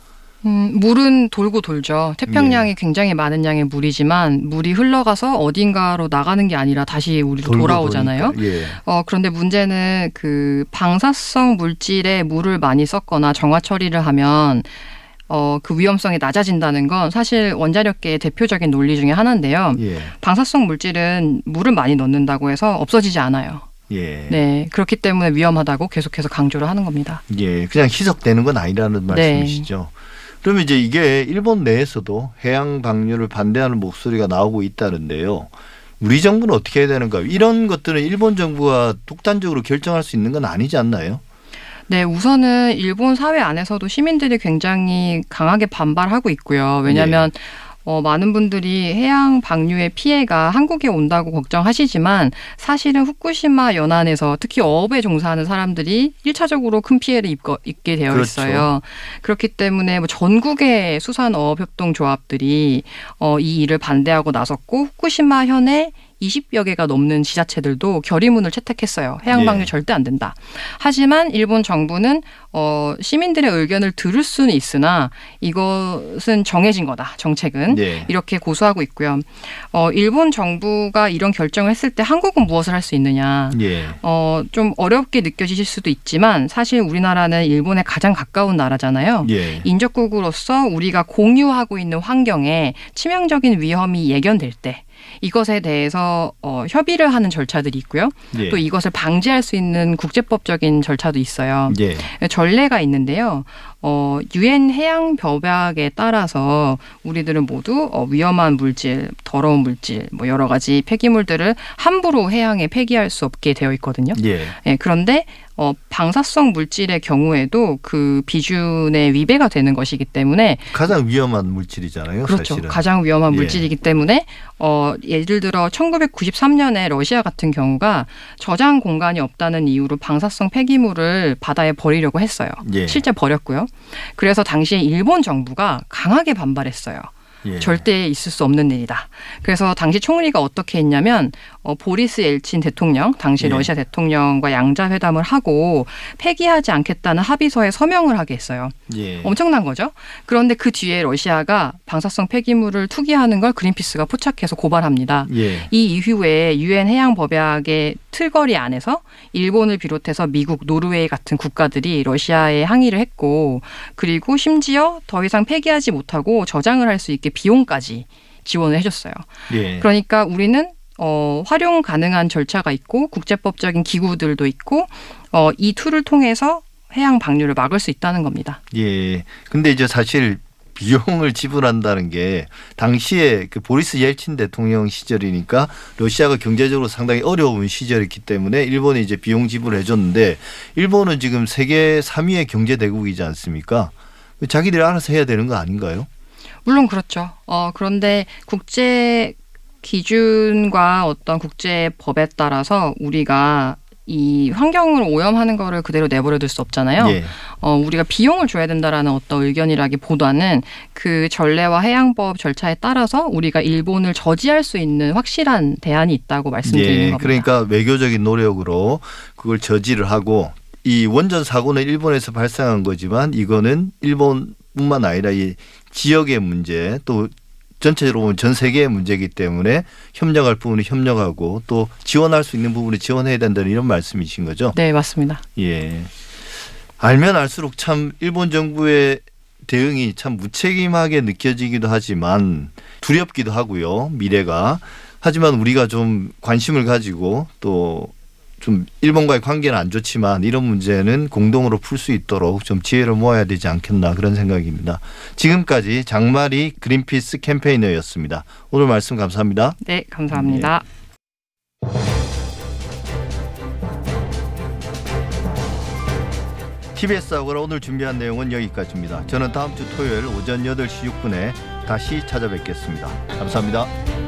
음, 물은 돌고 돌죠. 태평양이 예. 굉장히 많은 양의 물이지만 물이 흘러가서 어딘가로 나가는 게 아니라 다시 우리로 돌아오잖아요. 예. 어, 그런데 문제는 그 방사성 물질에 물을 많이 섞거나 정화 처리를 하면 어, 그 위험성이 낮아진다는 건 사실 원자력계의 대표적인 논리 중에 하나인데요. 예. 방사성 물질은 물을 많이 넣는다고 해서 없어지지 않아요. 예. 네. 그렇기 때문에 위험하다고 계속해서 강조를 하는 겁니다. 예, 그냥 희석되는 건 아니라는 네. 말씀이시죠. 그러면 이제 이게 일본 내에서도 해양 방류를 반대하는 목소리가 나오고 있다는데요. 우리 정부는 어떻게 해야 되는가요? 이런 것들은 일본 정부가 독단적으로 결정할 수 있는 건 아니지 않나요? 네, 우선은 일본 사회 안에서도 시민들이 굉장히 강하게 반발하고 있고요. 왜냐하면 어, 많은 분들이 해양 방류의 피해가 한국에 온다고 걱정하시지만 사실은 후쿠시마 연안에서 특히 어업에 종사하는 사람들이 일차적으로 큰 피해를 입거, 입게 되어 그렇죠. 있어요. 그렇기 때문에 뭐 전국의 수산어업협동조합들이 어, 이 일을 반대하고 나섰고 후쿠시마 현에 20여 개가 넘는 지자체들도 결의문을 채택했어요. 해양 방류 예. 절대 안 된다. 하지만 일본 정부는 어, 시민들의 의견을 들을 수는 있으나 이것은 정해진 거다. 정책은 네. 이렇게 고수하고 있고요. 어, 일본 정부가 이런 결정을 했을 때 한국은 무엇을 할 수 있느냐? 예. 어, 좀 어렵게 느껴지실 수도 있지만 사실 우리나라는 일본에 가장 가까운 나라잖아요. 예. 인접국으로서 우리가 공유하고 있는 환경에 치명적인 위험이 예견될 때 이것에 대해서 어, 협의를 하는 절차들이 있고요. 예. 또 이것을 방지할 수 있는 국제법적인 절차도 있어요. 예. 전례가 있는데요. 어, 유엔 해양 벽약에 따라서 우리들은 모두 어, 위험한 물질, 더러운 물질, 뭐 여러 가지 폐기물들을 함부로 해양에 폐기할 수 없게 되어 있거든요. 예. 예, 그런데 어, 방사성 물질의 경우에도 그 비준에 위배가 되는 것이기 때문에 가장 위험한 물질이잖아요. 그렇죠. 사실은. 가장 위험한 예. 물질이기 때문에 어 예를 들어 1993년에 러시아 같은 경우가 저장 공간이 없다는 이유로 방사성 폐기물을 바다에 버리려고 했어요. 예. 실제 버렸고요. 그래서 당시에 일본 정부가 강하게 반발했어요. 예. 절대 있을 수 없는 일이다. 그래서 당시 총리가 어떻게 했냐면 어, 보리스 엘친 대통령, 당시 예. 러시아 대통령과 양자 회담을 하고 폐기하지 않겠다는 합의서에 서명을 하게 했어요. 예. 엄청난 거죠. 그런데 그 뒤에 러시아가 방사성 폐기물을 투기하는 걸 그린피스가 포착해서 고발합니다. 예. 이 이후에 유엔 해양 법약의 틀거리 안에서 일본을 비롯해서 미국, 노르웨이 같은 국가들이 러시아에 항의를 했고 그리고 심지어 더 이상 폐기하지 못하고 저장을 할 수 있게 비용까지 지원을 해줬어요. 예. 그러니까 우리는 어, 활용 가능한 절차가 있고 국제법적인 기구들도 있고 어, 이 tool을 통해서 해양 방류를 막을 수 있다는 겁니다. 예. 근데 이제 사실 비용을 지불한다는 게 당시에 그 보리스 옐친 대통령 시절이니까 러시아가 경제적으로 상당히 어려운 시절이기 때문에 일본이 이제 비용 지불을 해줬는데 일본은 지금 세계 3위의 경제 대국이지 않습니까? 자기들이 알아서 해야 되는 거 아닌가요? 물론 그렇죠. 어, 그런데 국제 기준과 어떤 국제 법에 따라서 우리가 이 환경을 오염하는 거를 그대로 내버려 둘 수 없잖아요. 예. 어, 우리가 비용을 줘야 된다라는 어떤 의견이라기보다는 그 전례와 해양법 절차에 따라서 우리가 일본을 저지할 수 있는 확실한 대안이 있다고 말씀드리는 예. 겁니다. 그러니까 외교적인 노력으로 그걸 저지를 하고 이 원전 사고는 일본에서 발생한 거지만 이거는 일본뿐만 아니라 이 지역의 문제 또 전체적으로 보면 전 세계의 문제이기 때문에 협력할 부분은 협력하고 또 지원할 수 있는 부분을 지원해야 된다는 이런 말씀이신 거죠. 네, 맞습니다. 예. 알면 알수록 참 일본 정부의 대응이 참 무책임하게 느껴지기도 하지만 두렵기도 하고요. 미래가. 하지만 우리가 좀 관심을 가지고 또 좀 일본과의 관계는 안 좋지만 이런 문제는 공동으로 풀 수 있도록 좀 지혜를 모아야 되지 않겠나 그런 생각입니다. 지금까지 장마리 그린피스 캠페이너였습니다. 오늘 말씀 감사합니다. 네, 감사합니다. TBS 하고라 오늘 준비한 내용은 여기까지입니다. 저는 다음 주 토요일 오전 8시 6분에 다시 찾아뵙겠습니다. 감사합니다.